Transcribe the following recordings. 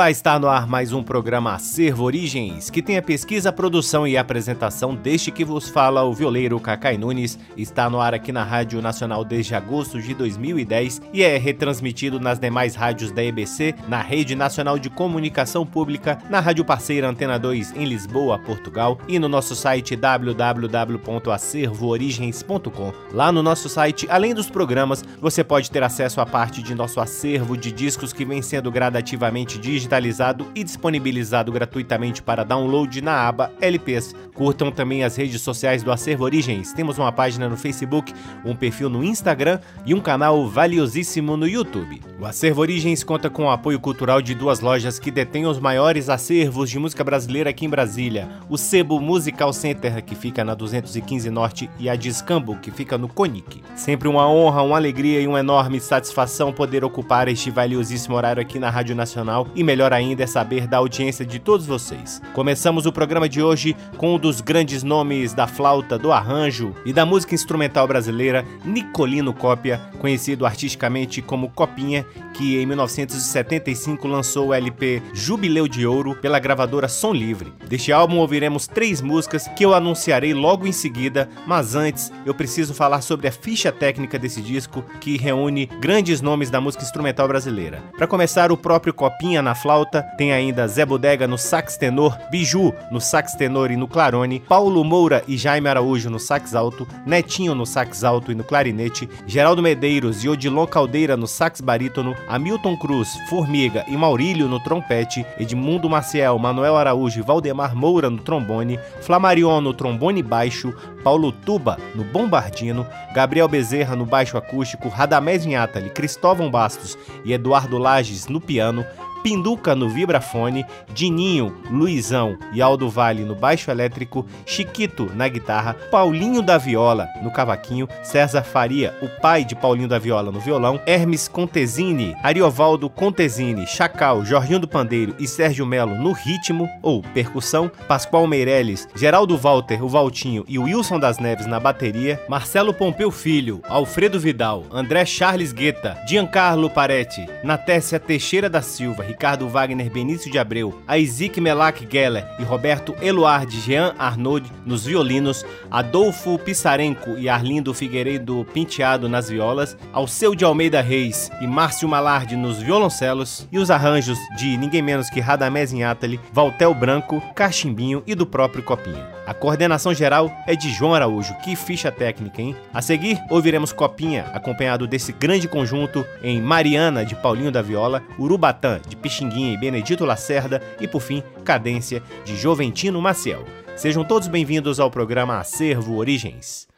Olá, está no ar mais um programa Acervo Origens, que tem a pesquisa, produção e apresentação deste que vos fala o violeiro Cacai Nunes. Está no ar aqui na Rádio Nacional desde agosto de 2010 e é retransmitido nas demais rádios da EBC, na Rede Nacional de Comunicação Pública, na Rádio Parceira Antena 2 em Lisboa, Portugal e no nosso site www.acervoorigens.com. Lá no nosso site, além dos programas, você pode ter acesso a parte de nosso acervo de discos que vem sendo gradativamente digitalizado digitalizado e disponibilizado gratuitamente para download na aba LPs. Curtam também as redes sociais do Acervo Origens. Temos uma página no Facebook, um perfil no Instagram e um canal valiosíssimo no YouTube. O Acervo Origens conta com o apoio cultural de duas lojas que detêm os maiores acervos de música brasileira aqui em Brasília: o Sebo Musical Center, que fica na 215 Norte, e a Discambo, que fica no Conic. Sempre uma honra, uma alegria e uma enorme satisfação poder ocupar este valiosíssimo horário aqui na Rádio Nacional e melhor ainda é saber da audiência de todos vocês. Começamos o programa de hoje com um dos grandes nomes da flauta, do arranjo e da música instrumental brasileira, Nicolino Cópia, conhecido artisticamente como Copinha, que em 1975 lançou o LP Jubileu de Ouro pela gravadora Som Livre. Deste álbum ouviremos três músicas que eu anunciarei logo em seguida, mas antes eu preciso falar sobre a ficha técnica desse disco que reúne grandes nomes da música instrumental brasileira. Para começar, o próprio Copinha na flauta, tem ainda Zé Bodega no sax tenor, Biju no sax tenor e no clarone, Paulo Moura e Jaime Araújo no sax alto, Netinho no sax alto e no clarinete, Geraldo Medeiros e Odilon Caldeira no sax barítono, Hamilton Cruz, Formiga e Maurílio no trompete, Edmundo Maciel, Manuel Araújo e Valdemar Moura no trombone, Flamarion no trombone baixo, Paulo Tuba no bombardino, Gabriel Bezerra no baixo acústico, Radamés Inhatali, Cristóvão Bastos e Eduardo Lages no piano, Pinduca no vibrafone, Dininho, Luizão e Aldo Vale no baixo elétrico, Chiquito na guitarra, Paulinho da Viola no cavaquinho, César Faria, o pai de Paulinho da Viola no violão, Hermes Contesini, Ariovaldo Contesini, Chacal, Jorginho do Pandeiro e Sérgio Melo no ritmo ou percussão, Pascoal Meirelles, Geraldo Walter, o Valtinho e Wilson das Neves na bateria, Marcelo Pompeu Filho, Alfredo Vidal, André Charles Guetta, Giancarlo Paretti, Natécia Teixeira da Silva, Ricardo Wagner Benício de Abreu, Isaac Melac Geller e Roberto Eluard Jean Arnaud nos violinos, Adolfo Pissarenko e Arlindo Figueiredo Penteado nas violas, Alceu de Almeida Reis e Márcio Malardi nos violoncelos e os arranjos de ninguém menos que Radamés Inhatali, Valtel Branco, Cachimbinho e do próprio Copinha. A coordenação geral é de João Araújo. Que ficha técnica, hein? A seguir, ouviremos Copinha, acompanhado desse grande conjunto em Mariana, de Paulinho da Viola, Urubatã, de Pixinguinha e Benedito Lacerda e, por fim, Cadência de Joventino Maciel. Sejam todos bem-vindos ao programa Acervo Origens.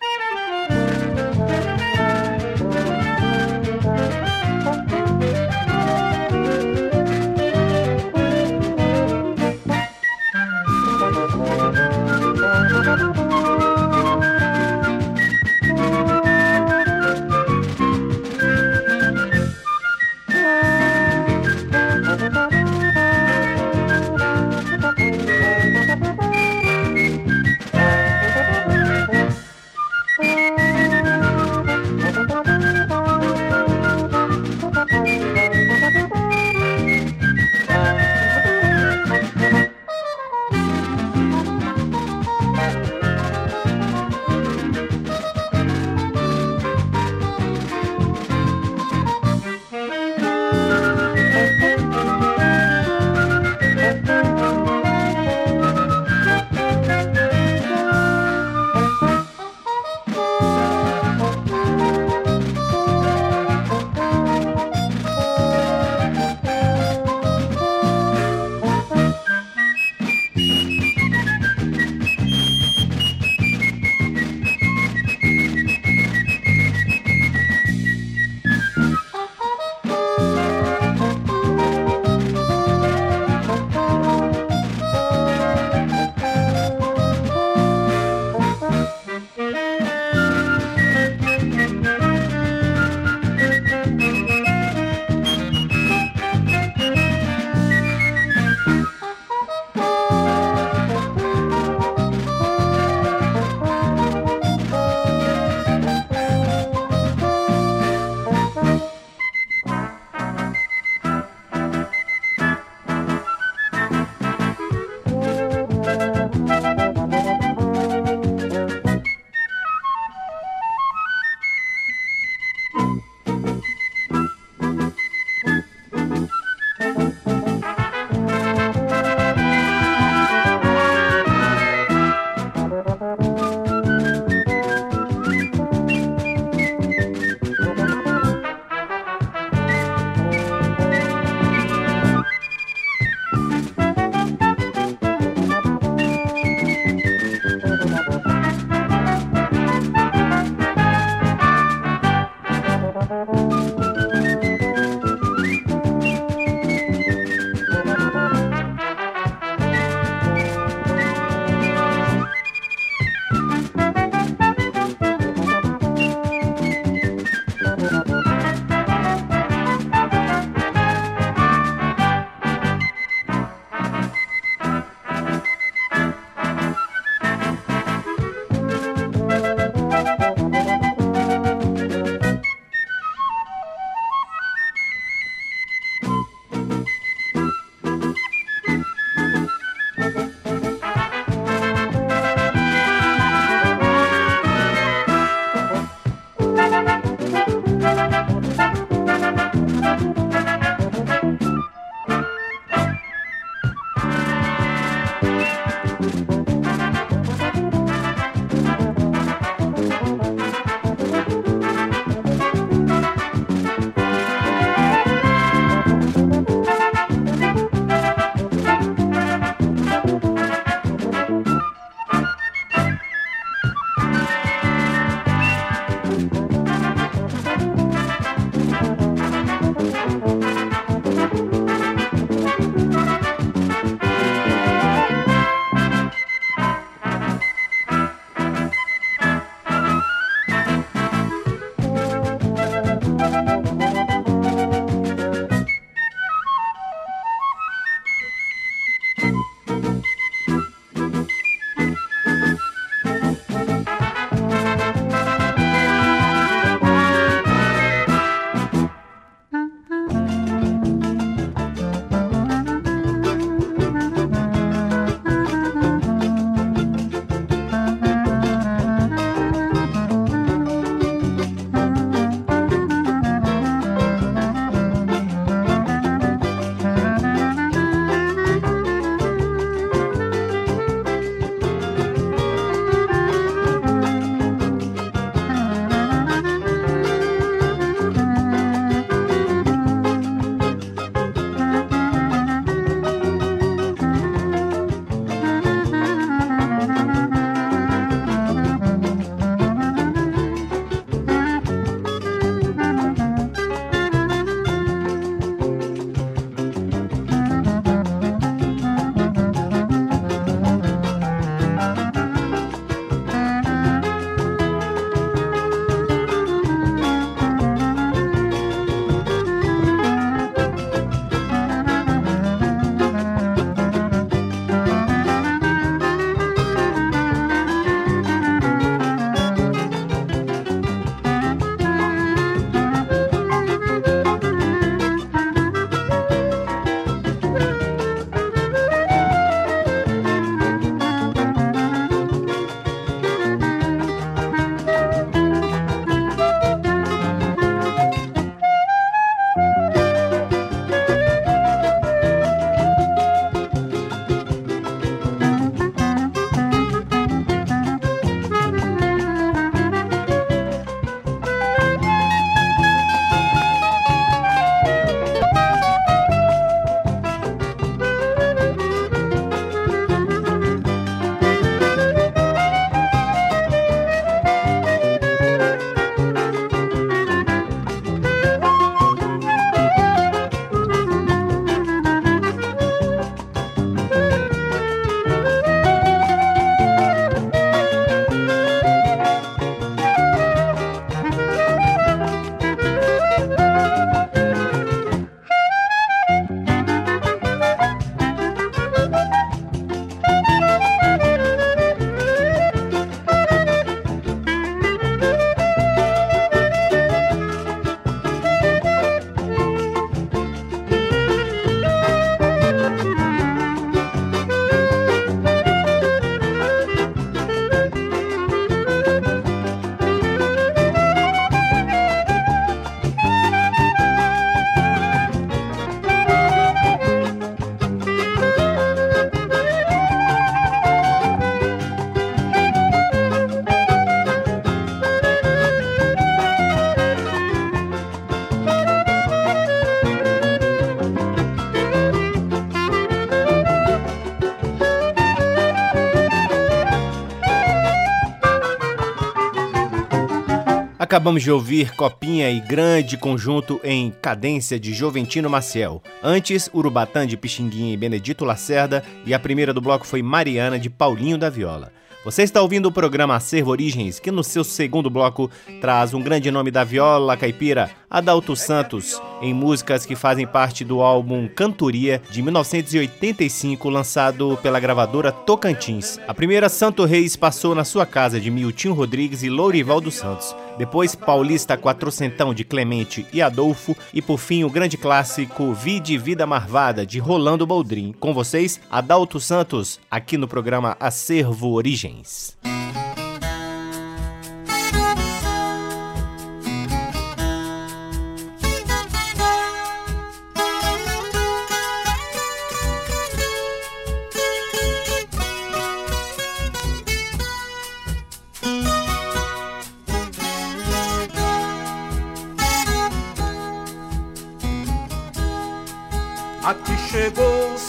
Acabamos de ouvir Copinha e Grande Conjunto em Cadência de Joventino Maciel. Antes, Urubatã de Pixinguinha e Benedito Lacerda. E a primeira do bloco foi Mariana de Paulinho da Viola. Você está ouvindo o programa Acervo Origens, que no seu segundo bloco traz um grande nome da viola caipira, Adalto Santos, em músicas que fazem parte do álbum Cantoria de 1985, lançado pela gravadora Tocantins. A primeira Santo Reis passou na sua casa de Miltinho Rodrigues e Lourival dos Santos. Depois Paulista Quatrocentão de Clemente e Adolfo e por fim o grande clássico Vide Vida Marvada de Rolando Boldrin. Com vocês, Adalto Santos, aqui no programa Acervo Origens.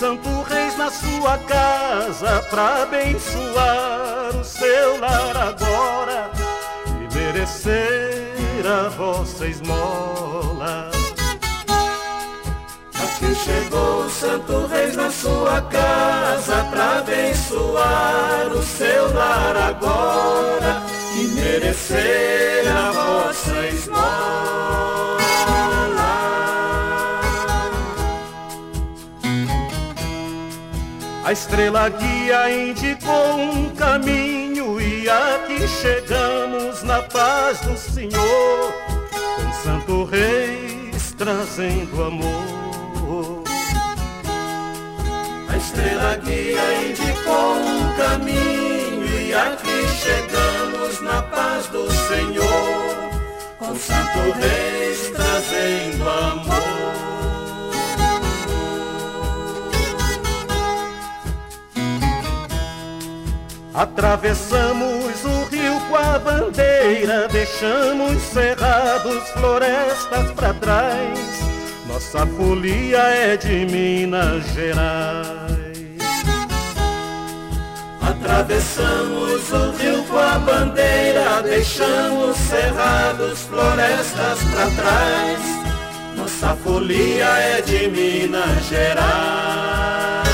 Santo Reis na sua casa pra abençoar o seu lar agora e merecer a vossa esmola. Aqui chegou o Santo Reis na sua casa pra abençoar o seu lar agora e merecer a vossa esmola. A estrela guia indicou um caminho e aqui chegamos na paz do Senhor, com Santo Reis trazendo amor. A estrela guia indicou um caminho e aqui chegamos na paz do Senhor, com Santo Reis trazendo amor. Atravessamos o rio com a bandeira, deixamos cerrados, florestas para trás. Nossa folia é de Minas Gerais. Atravessamos o rio com a bandeira, deixamos cerrados, florestas para trás. Nossa folia é de Minas Gerais.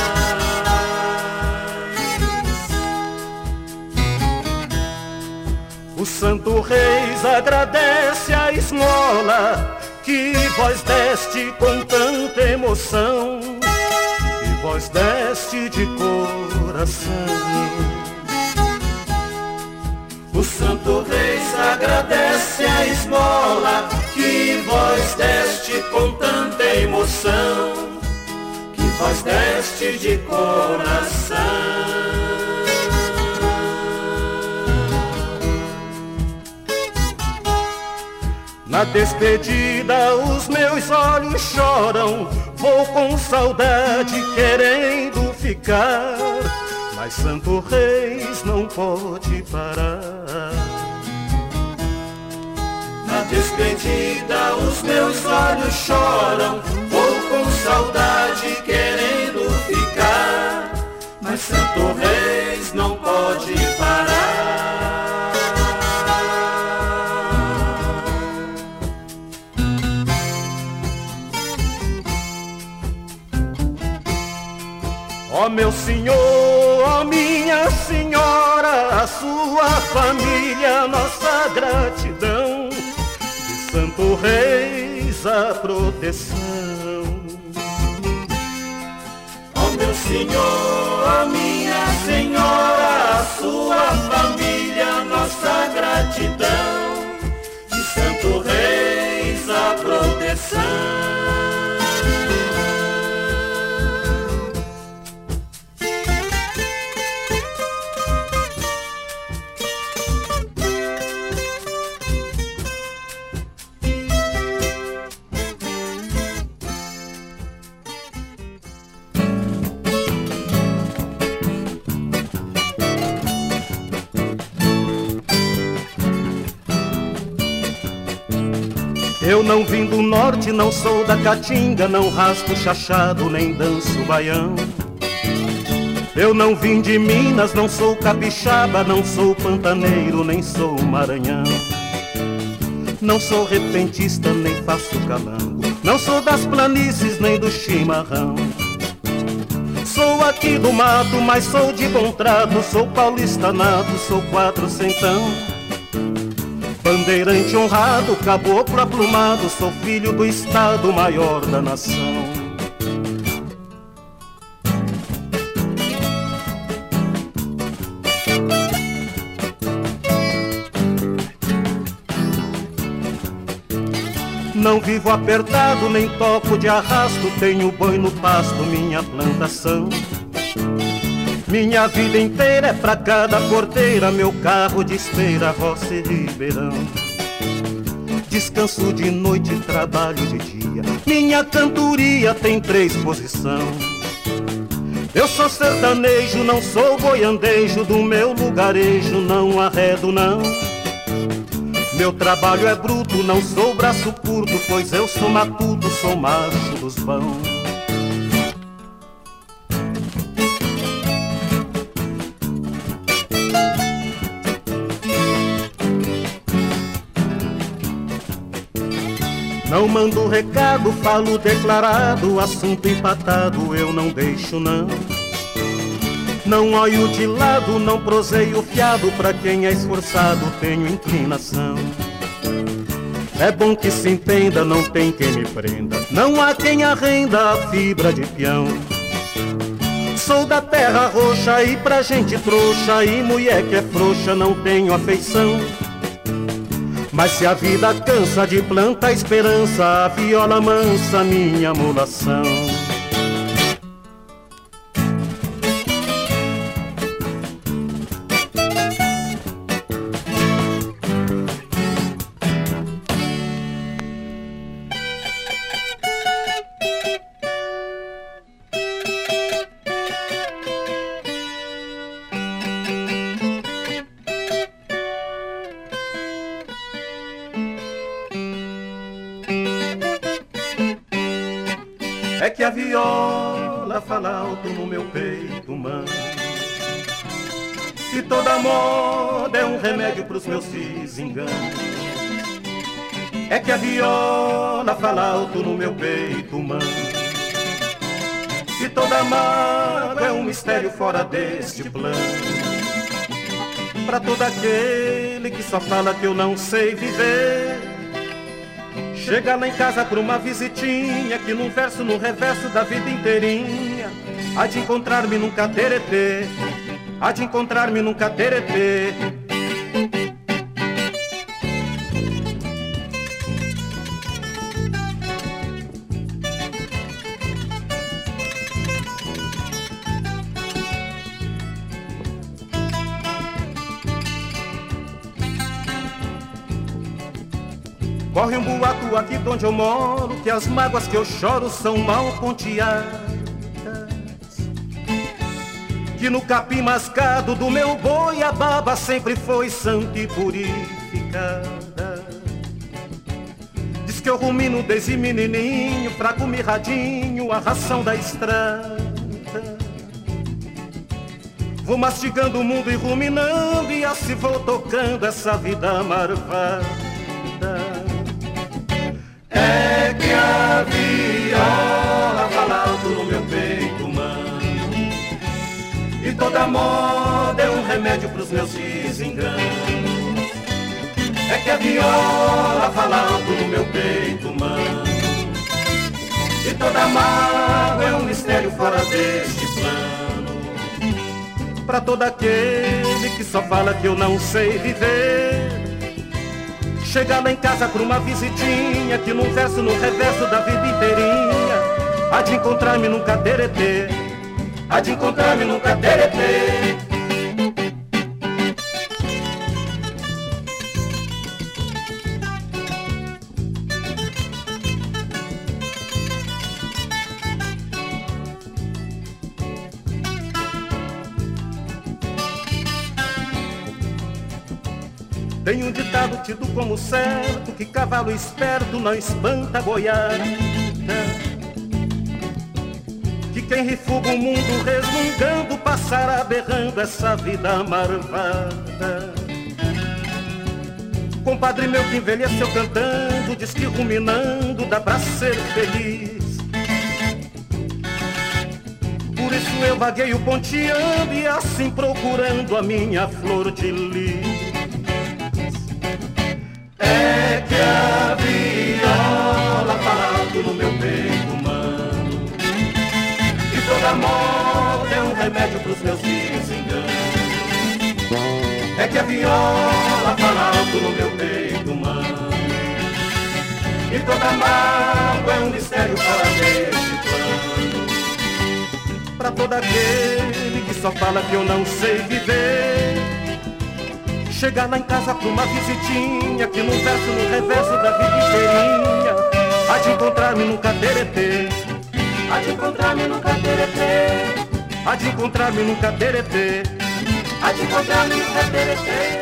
O Santo Reis agradece a esmola que vós deste com tanta emoção, e vós deste de coração. O Santo Reis agradece a esmola que vós deste com tanta emoção, que vós deste de coração. Na despedida os meus olhos choram, vou com saudade querendo ficar, mas Santo Reis não pode parar. Na despedida os meus olhos choram, vou com saudade querendo ficar, mas Santo Reis não pode parar. Ó meu senhor, ó minha senhora, a sua família, nossa gratidão. De Santo Reis a proteção. Ó meu senhor, ó minha senhora, a sua família, nossa gratidão. De Santo Reis a proteção. Eu não vim do norte, não sou da caatinga, não raspo chachado, nem danço baião. Eu não vim de Minas, não sou capixaba, não sou pantaneiro, nem sou maranhão. Não sou repentista, nem faço calango. Não sou das planícies, nem do chimarrão. Sou aqui do mato, mas sou de bom trato. Sou paulista nato, sou quatrocentão. Bandeirante honrado, caboclo aplumado. Sou filho do estado maior da nação. Não vivo apertado, nem toco de arrasto, tenho banho no pasto, minha plantação. Minha vida inteira é pra cada porteira, meu carro de esteira, roça e ribeirão. Descanso de noite, trabalho de dia, minha cantoria tem três posição. Eu sou sertanejo, não sou boiandejo, do meu lugarejo não arredo não. Meu trabalho é bruto, não sou braço curto, pois eu sou matuto, sou macho dos bons. Não mando recado, falo declarado, assunto empatado, eu não deixo não. Não olho de lado, não proseio fiado, pra quem é esforçado tenho inclinação. É bom que se entenda, não tem quem me prenda, não há quem arrenda a fibra de peão. Sou da terra roxa e pra gente trouxa e mulher que é frouxa não tenho afeição. Mas se a vida cansa de planta a esperança, a viola mansa minha mulação. É que a viola fala alto no meu peito humano E toda mágoa é um mistério fora deste plano. Pra todo aquele que só fala que eu não sei viver. Chega lá em casa por uma visitinha Que num verso, no reverso da vida inteirinha Há de encontrar-me num cateretê Há de encontrar-me num cateretê Corre um boato aqui de onde eu moro Que as mágoas que eu choro são mal ponteadas. Que no capim mascado do meu boi A baba sempre foi santa e purificada. Diz que eu rumino desde menininho Fraco mirradinho, a ração da estrada. Vou mastigando o mundo e ruminando E assim vou tocando essa vida marvada a viola fala alto no meu peito humano E toda moda é um remédio pros meus desenganos. É que a viola fala alto no meu peito humano E toda mágoa é um mistério fora deste plano. Pra todo aquele que só fala que eu não sei viver Chega lá em casa pra uma visitinha Que num verso, no reverso da vida inteirinha Há de encontrar-me num cateretê Há de encontrar-me num cateretê Tem um ditado tido como certo Que cavalo esperto não espanta boiada Que quem refuga o mundo resmungando Passará berrando essa vida marvada Compadre meu que envelheceu cantando, diz que ruminando dá pra ser feliz. Por isso eu vagueio ponteando e assim procurando a minha flor de lis. É que a viola alto no meu peito humano E toda moda é um remédio pros meus filhos É que a viola alto no meu peito humano E toda mágoa é um mistério fora desse plano Pra todo aquele que só fala que eu não sei viver Chegar lá em casa pra uma visitinha Que no verso, no reverso da vida inteirinha Há de encontrar-me no cateretê. Há de encontrar-me no cateretê. Há de encontrar-me no cateretê. Há de encontrar-me no cateretê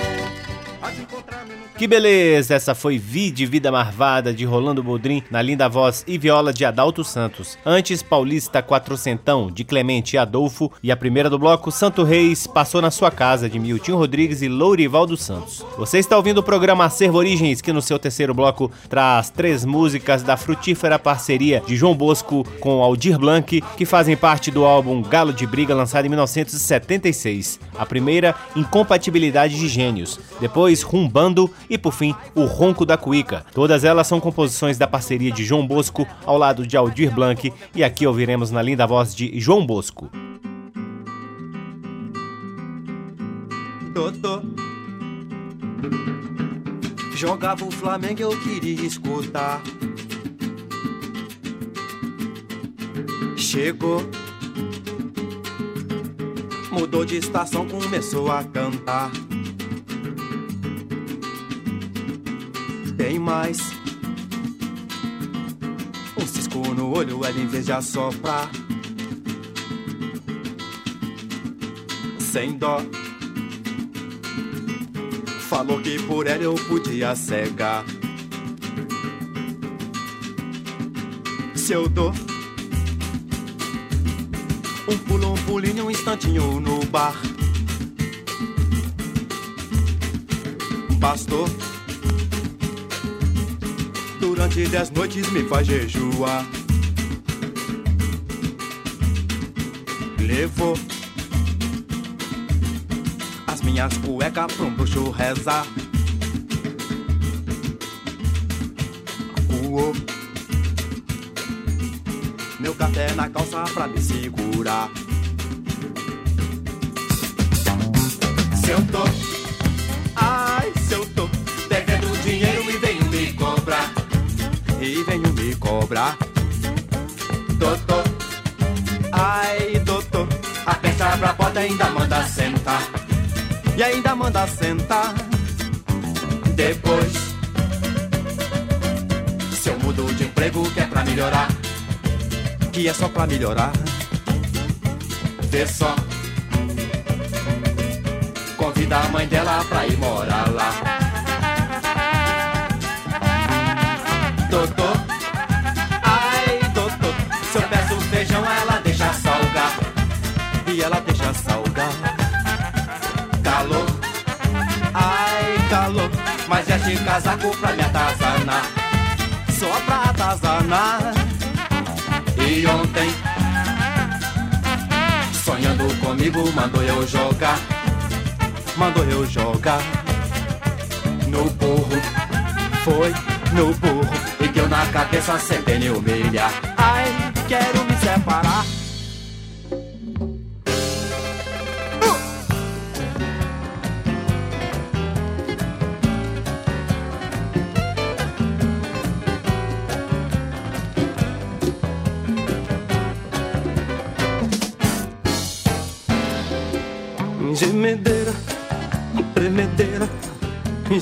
Que beleza! Essa foi Vi de Vida Marvada de Rolando Boldrin na linda voz e viola de Adalto Santos. Antes, Paulista Quatrocentão de Clemente Adolfo. E a primeira do bloco, Santo Reis, Passou na Sua Casa de Milton Rodrigues e Lourival dos Santos. Você está ouvindo o programa Acervo Origens, que no seu terceiro bloco traz três músicas da frutífera parceria de João Bosco com Aldir Blanc, que fazem parte do álbum Galo de Briga, lançado em 1976. A primeira, Incompatibilidade de Gênios. Depois, Rumbando e por fim O Ronco da Cuíca. Todas elas são composições da parceria de João Bosco ao lado de Aldir Blanc e aqui ouviremos na linda voz de João Bosco. Totô. Jogava o Flamengo, eu queria escutar. Chegou, mudou de estação, começou a cantar. Mais um cisco no olho, ela em vez de assoprar. Sem dó. Falou que por ela eu podia cegar. Se eu dou um pulo, um pulinho, um instantinho no bar. Bastou. Durante dez noites me faz jejuar. Levou as minhas cuecas pra um bruxo rezar. Acuou meu café na calça pra me segurar. Se cobrar. Doutor, ai, doutor, aperta pra porta ainda manda sentar. E ainda manda sentar. Depois, se eu mudo de emprego que é pra melhorar que é só pra melhorar. Vê só. Convida a mãe dela pra ir morar lá. Mas é de casaco pra me atazanar. Só pra atazanar. E ontem, sonhando comigo, mandou eu jogar. Mandou eu jogar no burro. Foi no burro e deu na cabeça sem me humilhar. Ai, quero me separar.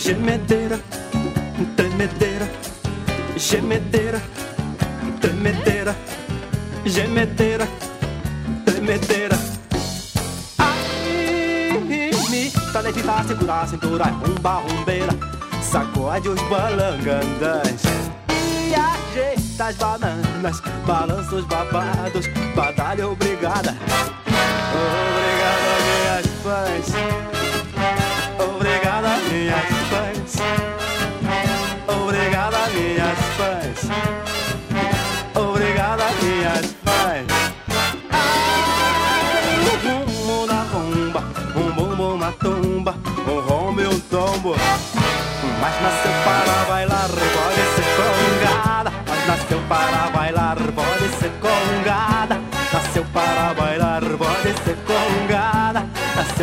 Gemedeira, tremedeira, gemedeira, tremedeira, gemedeira, tremedeira. Ai, me tá levitar, segurar a cintura, rumba, rumbeira, sacode os balangandãs. E ajeita as bananas, balança os babados, batalha obrigada. Obrigado,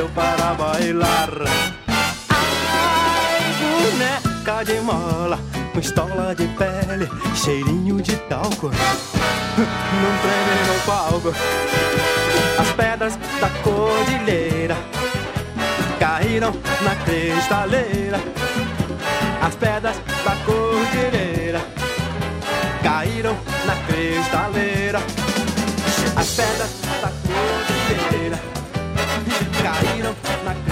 Nasceu para bailar. Ai, boneca de mola, com estola de pele, cheirinho de talco. Não treme no palco. As pedras da cordilheira caíram na cristaleira as pedras da cordilheira caíram na cristaleira. As pedras da cordilheira caíram na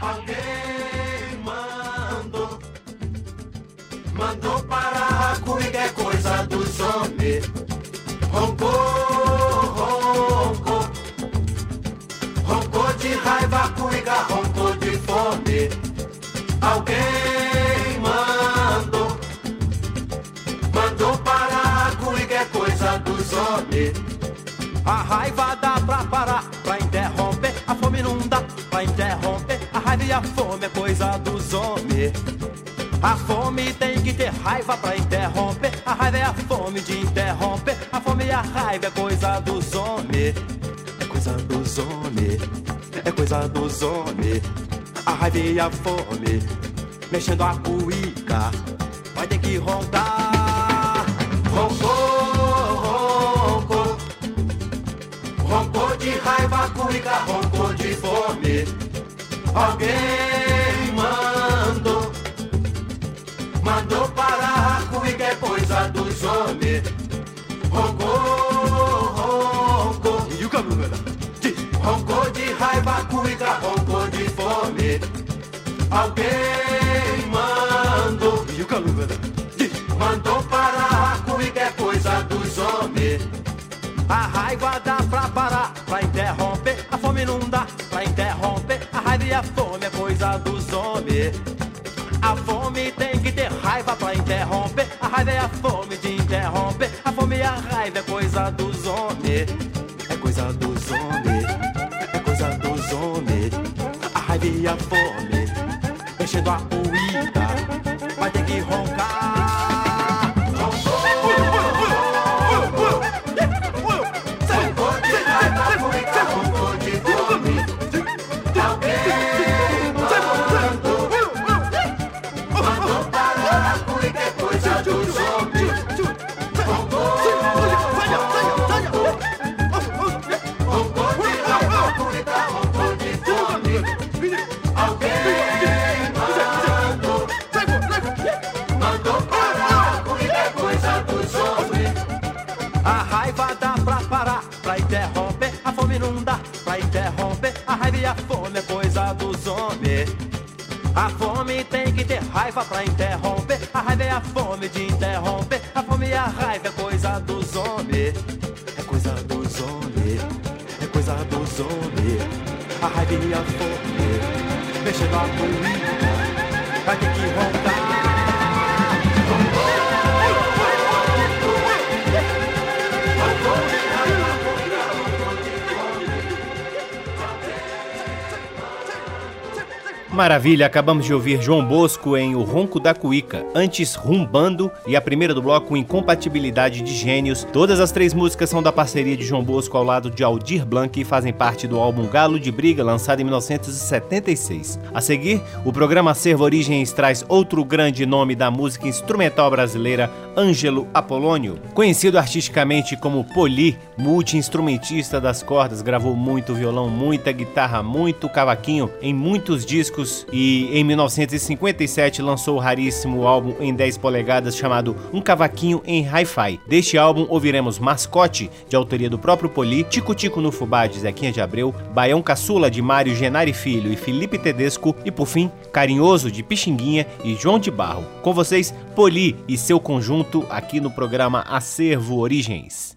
Alguém mandou, mandou parar cuiga, é coisa dos homens. Roncou, roncou, roncou de raiva, cuiga, roncou de fome. Alguém mandou, mandou parar cuiga, é coisa dos homens. A raiva dá pra parar, pra interromper. A fome não dá. A fome é coisa dos homens. A fome tem que ter raiva pra interromper. A raiva é a fome de interromper. A fome e a raiva é coisa dos homens. É coisa dos homens. É coisa dos homens. A raiva e a fome. Mexendo a cuíca. Vai ter que roncar. Roncou, roncou, roncou de raiva, cuica, roncou de fome. Alguém mandou, mandou parar a cuica, é coisa dos homens. Roncou, roncou, E Diz. roncou de raiva, cuica, roncou de fome. Alguém uída. Vai ter que roncar. A fome tem que ter raiva pra interromper. A raiva é a fome de interromper. A fome e a raiva é coisa dos homens. É coisa dos homens. É coisa dos homens. A raiva e a fome. Mexendo a comida. vai ter que voltar. Maravilha, acabamos de ouvir João Bosco em O Ronco da Cuíca, antes Rumbando e a primeira do bloco Incompatibilidade de Gênios. Todas as três músicas são da parceria de João Bosco ao lado de Aldir Blanc e fazem parte do álbum Galo de Briga, lançado em 1976. A seguir, o programa Servo Origens traz outro grande nome da música instrumental brasileira, Ângelo Apolônio. Conhecido artisticamente como Poli, multi-instrumentista das cordas, gravou muito violão, muita guitarra, muito cavaquinho em muitos discos e em 1957 lançou o raríssimo álbum em 10 polegadas chamado Um Cavaquinho em Hi-Fi. Deste álbum ouviremos Mascote, de autoria do próprio Poli, Tico Tico no Fubá, de Zequinha de Abreu, Baião Caçula, de Mário Genari Filho e Felipe Tedesco e, por fim, Carinhoso, de Pixinguinha e João de Barro. Com vocês, Poli e seu conjunto aqui no programa Acervo Origens.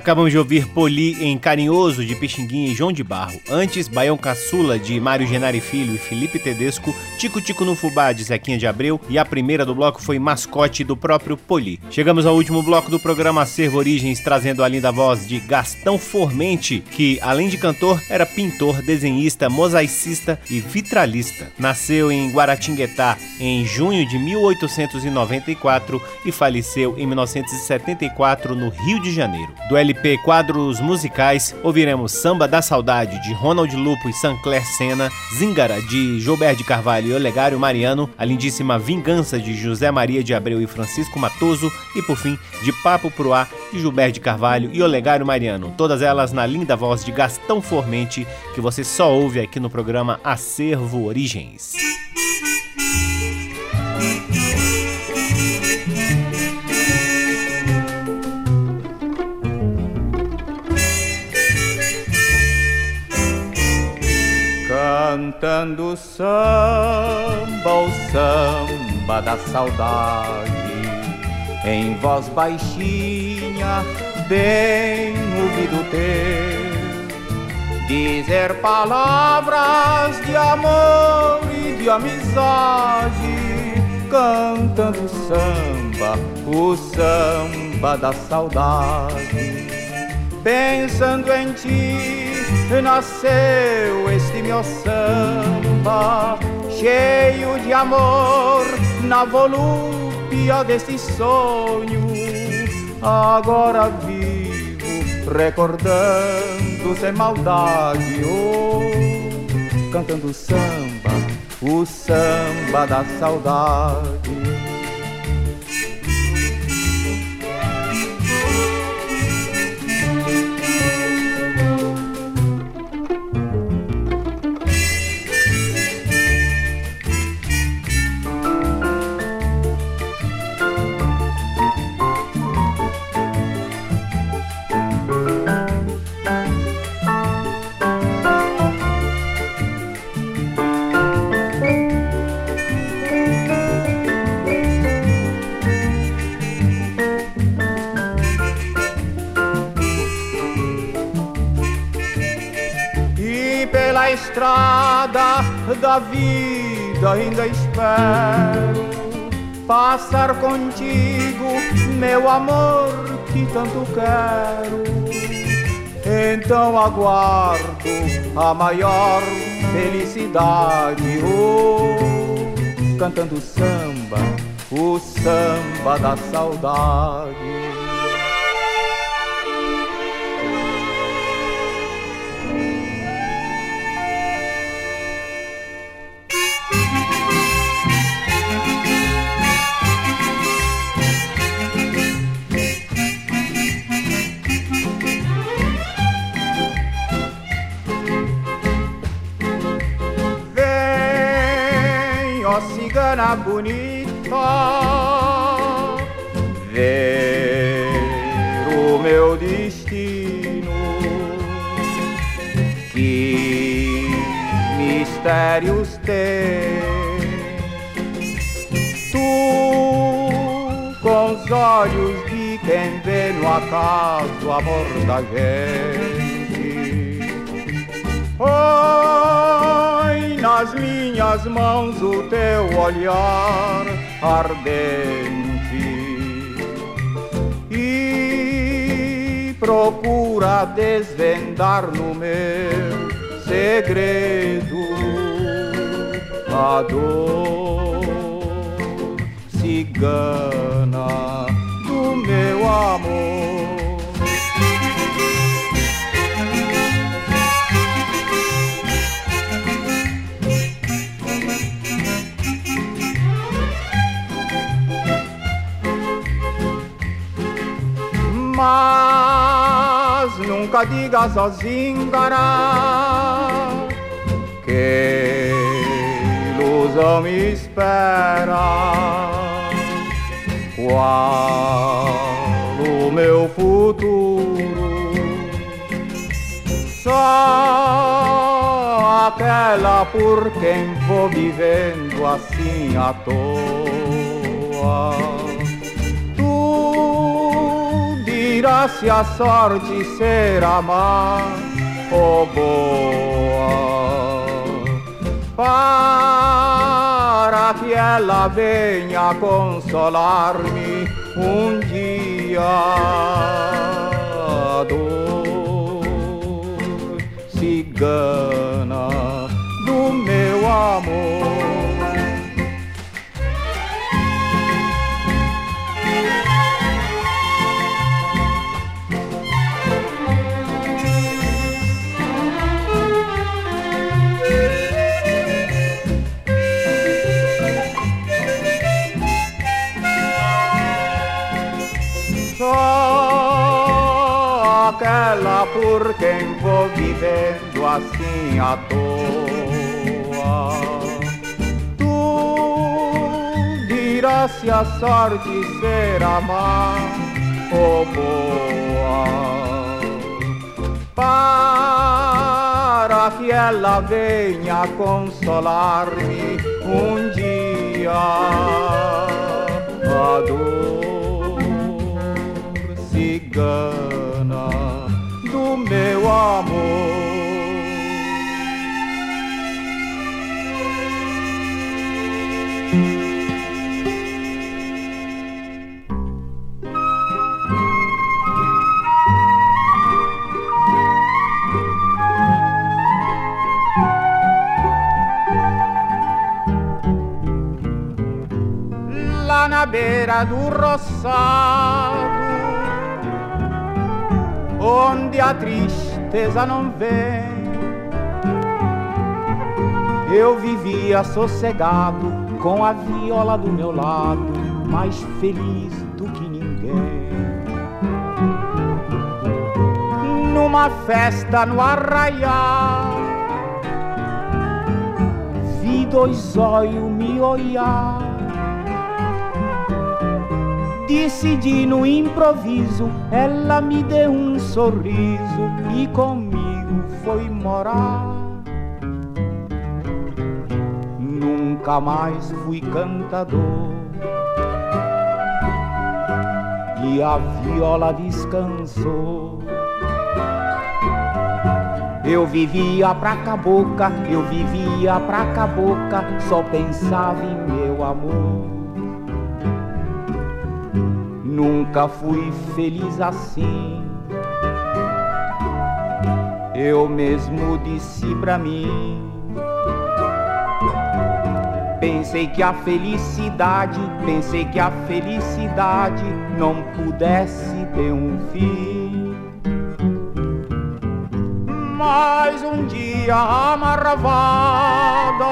Acabamos de ouvir Poli em Carinhoso, de Pixinguinha e João de Barro. Antes, Baião Caçula, de Mário Genari Filho e Felipe Tedesco, Tico Tico no Fubá, de Zequinha de Abreu, e a primeira do bloco foi Mascote, do próprio Poli. Chegamos ao último bloco do programa Acervo Origens, trazendo a linda voz de Gastão Formente, que, além de cantor, era pintor, desenhista, mosaicista e vitralista. Nasceu em Guaratinguetá em junho de 1894 e faleceu em 1974 no Rio de Janeiro. Do LP Quadros Musicais, ouviremos Samba da Saudade de Ronald Lupo e Sancler Sena, Zingara de Gilberto de Carvalho e Olegário Mariano, a lindíssima Vingança de José Maria de Abreu e Francisco Matoso e, por fim, de Papo Pro Ar de Gilberto de Carvalho e Olegário Mariano. Todas elas na linda voz de Gastão Formente, que você só ouve aqui no programa Acervo Origens. Cantando samba, o samba da saudade, em voz baixinha, bem ouvido teu, dizer palavras de amor e de amizade, cantando samba, o samba da saudade, pensando em ti nasceu este meu samba, cheio de amor, na volúpia desse sonho. Agora vivo recordando sem maldade, oh, cantando samba, o samba da saudade. Vida ainda espero passar contigo, meu amor, que tanto quero. Então aguardo a maior felicidade, oh, cantando samba, o samba da saudade. Bonita ver o meu destino. Que mistérios tem tu com os olhos de quem vê no acaso amor da gente. Oh, nas minhas mãos o teu olhar ardente e procura desvendar no meu segredo a dor cigana do meu amor. Mas nunca diga sozinho, que ilusão me espera. Qual o meu futuro? Só aquela por quem vou vivendo assim à toa dirá se a sorte será má ou boa. Para que ela venha consolar-me um dia dor cigana do meu amor assim à toa. Tu dirás se a sorte será má ou boa. Para que ela venha consolar-me um dia. A dor cigana do meu amor. Beira do roçado onde a tristeza não vem. Eu vivia sossegado com a viola do meu lado, mais feliz do que ninguém. Numa festa no arraial, vi dois olhos me olhar decidi no improviso, ela me deu um sorriso e comigo foi morar. Nunca mais fui cantador e a viola descansou. Eu vivia pra cabocla, eu vivia pra cabocla, só pensava em meu amor. Nunca fui feliz assim. Eu mesmo disse pra mim. Pensei que a felicidade, pensei que a felicidade não pudesse ter um fim. Mas um dia a marravada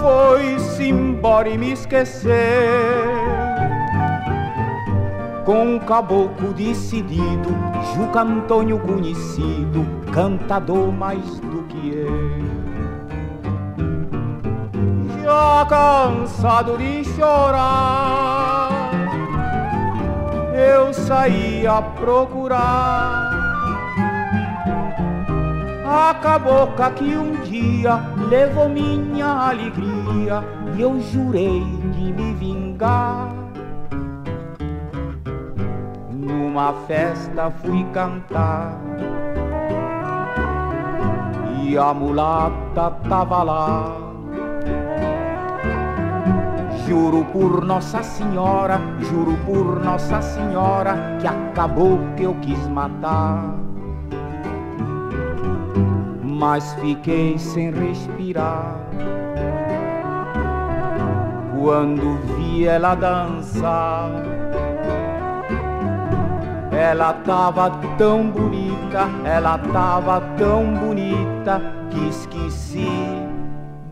foi-se embora e me esqueceu com um caboclo decidido, Juca Antônio conhecido, cantador mais do que eu. Já cansado de chorar, eu saí a procurar a cabocla que um dia levou minha alegria e eu jurei de me vingar. Numa festa fui cantar e a mulata tava lá. Juro por Nossa Senhora, juro por Nossa Senhora que acabou que eu quis matar. Mas fiquei sem respirar quando vi ela dançar. Ela tava tão bonita, ela tava tão bonita que esqueci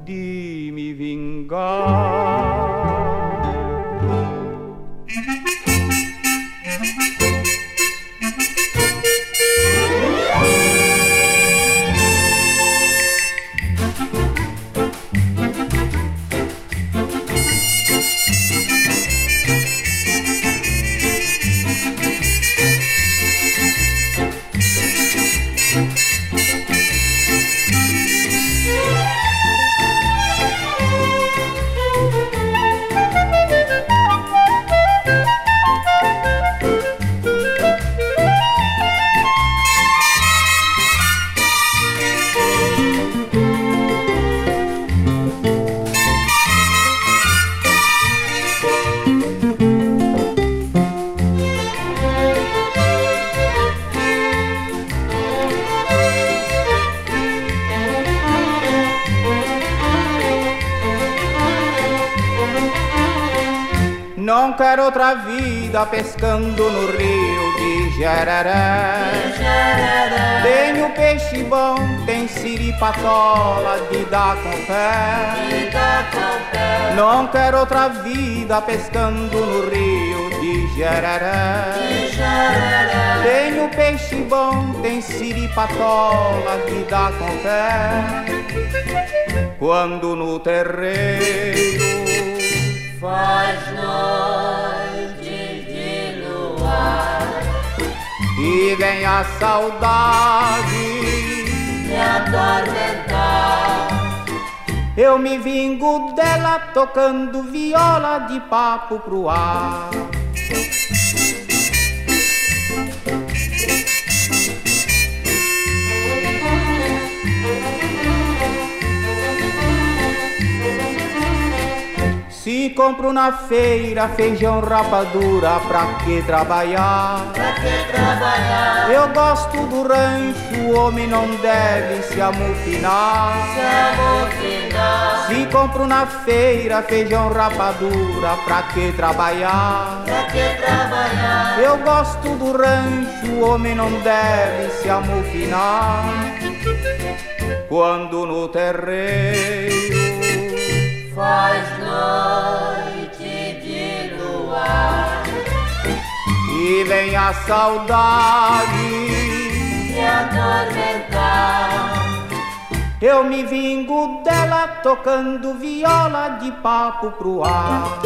de me vingar. Não quero outra vida pescando no rio de Jereré. Tem o peixe bom, tem siripatola de dar com pé. Não quero outra vida pescando no rio de Jereré. Tem o peixe bom, tem siripatola de dar com pé. Quando no terreiro faz noite de luar e vem a saudade me atormentar. Eu me vingo dela tocando viola de papo pro ar. Se compro na feira feijão rapadura, pra que trabalhar? Pra que trabalhar? Eu gosto do rancho, o homem não deve se amofinar. Se amofinar. Se compro na feira feijão rapadura, pra que trabalhar? Pra que trabalhar? Eu gosto do rancho, o homem não deve se amofinar. Quando no terreiro faz noite de luar e vem a saudade me atormentar. Eu me vingo dela tocando viola de papo pro ar.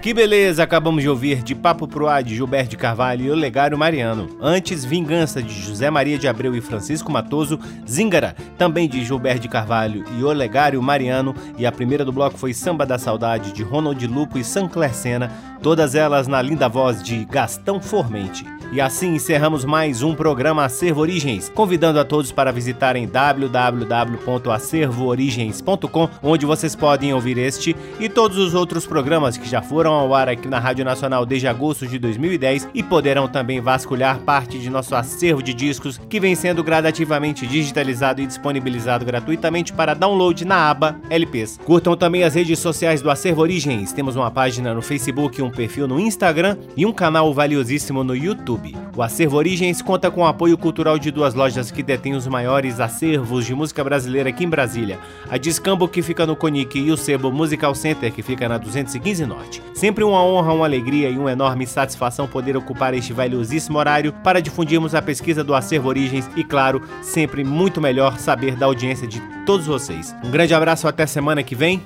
Que beleza! Acabamos de ouvir de Papo Pro Ar de Gilberto de Carvalho e Olegário Mariano. Antes, Vingança de José Maria de Abreu e Francisco Matoso, Zingara, também de Gilberto de Carvalho e Olegário Mariano. E a primeira do bloco foi Samba da Saudade de Ronald Lupo e Sancler Sena, todas elas na linda voz de Gastão Formente. E assim encerramos mais um programa Acervo Origens, convidando a todos para visitarem www.acervoorigens.com, onde vocês podem ouvir este e todos os outros programas que já foram ao ar aqui na Rádio Nacional desde agosto de 2010 e poderão também vasculhar parte de nosso acervo de discos que vem sendo gradativamente digitalizado e disponibilizado gratuitamente para download na aba LPs. Curtam também as redes sociais do Acervo Origens. Temos uma página no Facebook, um perfil no Instagram e um canal valiosíssimo no YouTube. O Acervo Origens conta com o apoio cultural de duas lojas que detêm os maiores acervos de música brasileira aqui em Brasília: a Discambo, que fica no Conic, e o Sebo Musical Center, que fica na 215 Norte. Sempre uma honra, uma alegria e uma enorme satisfação poder ocupar este valiosíssimo horário para difundirmos a pesquisa do Acervo Origens e, claro, sempre muito melhor saber da audiência de todos vocês. Um grande abraço, até semana que vem.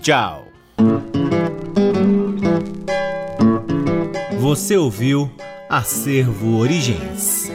Tchau! Você ouviu Acervo Origens.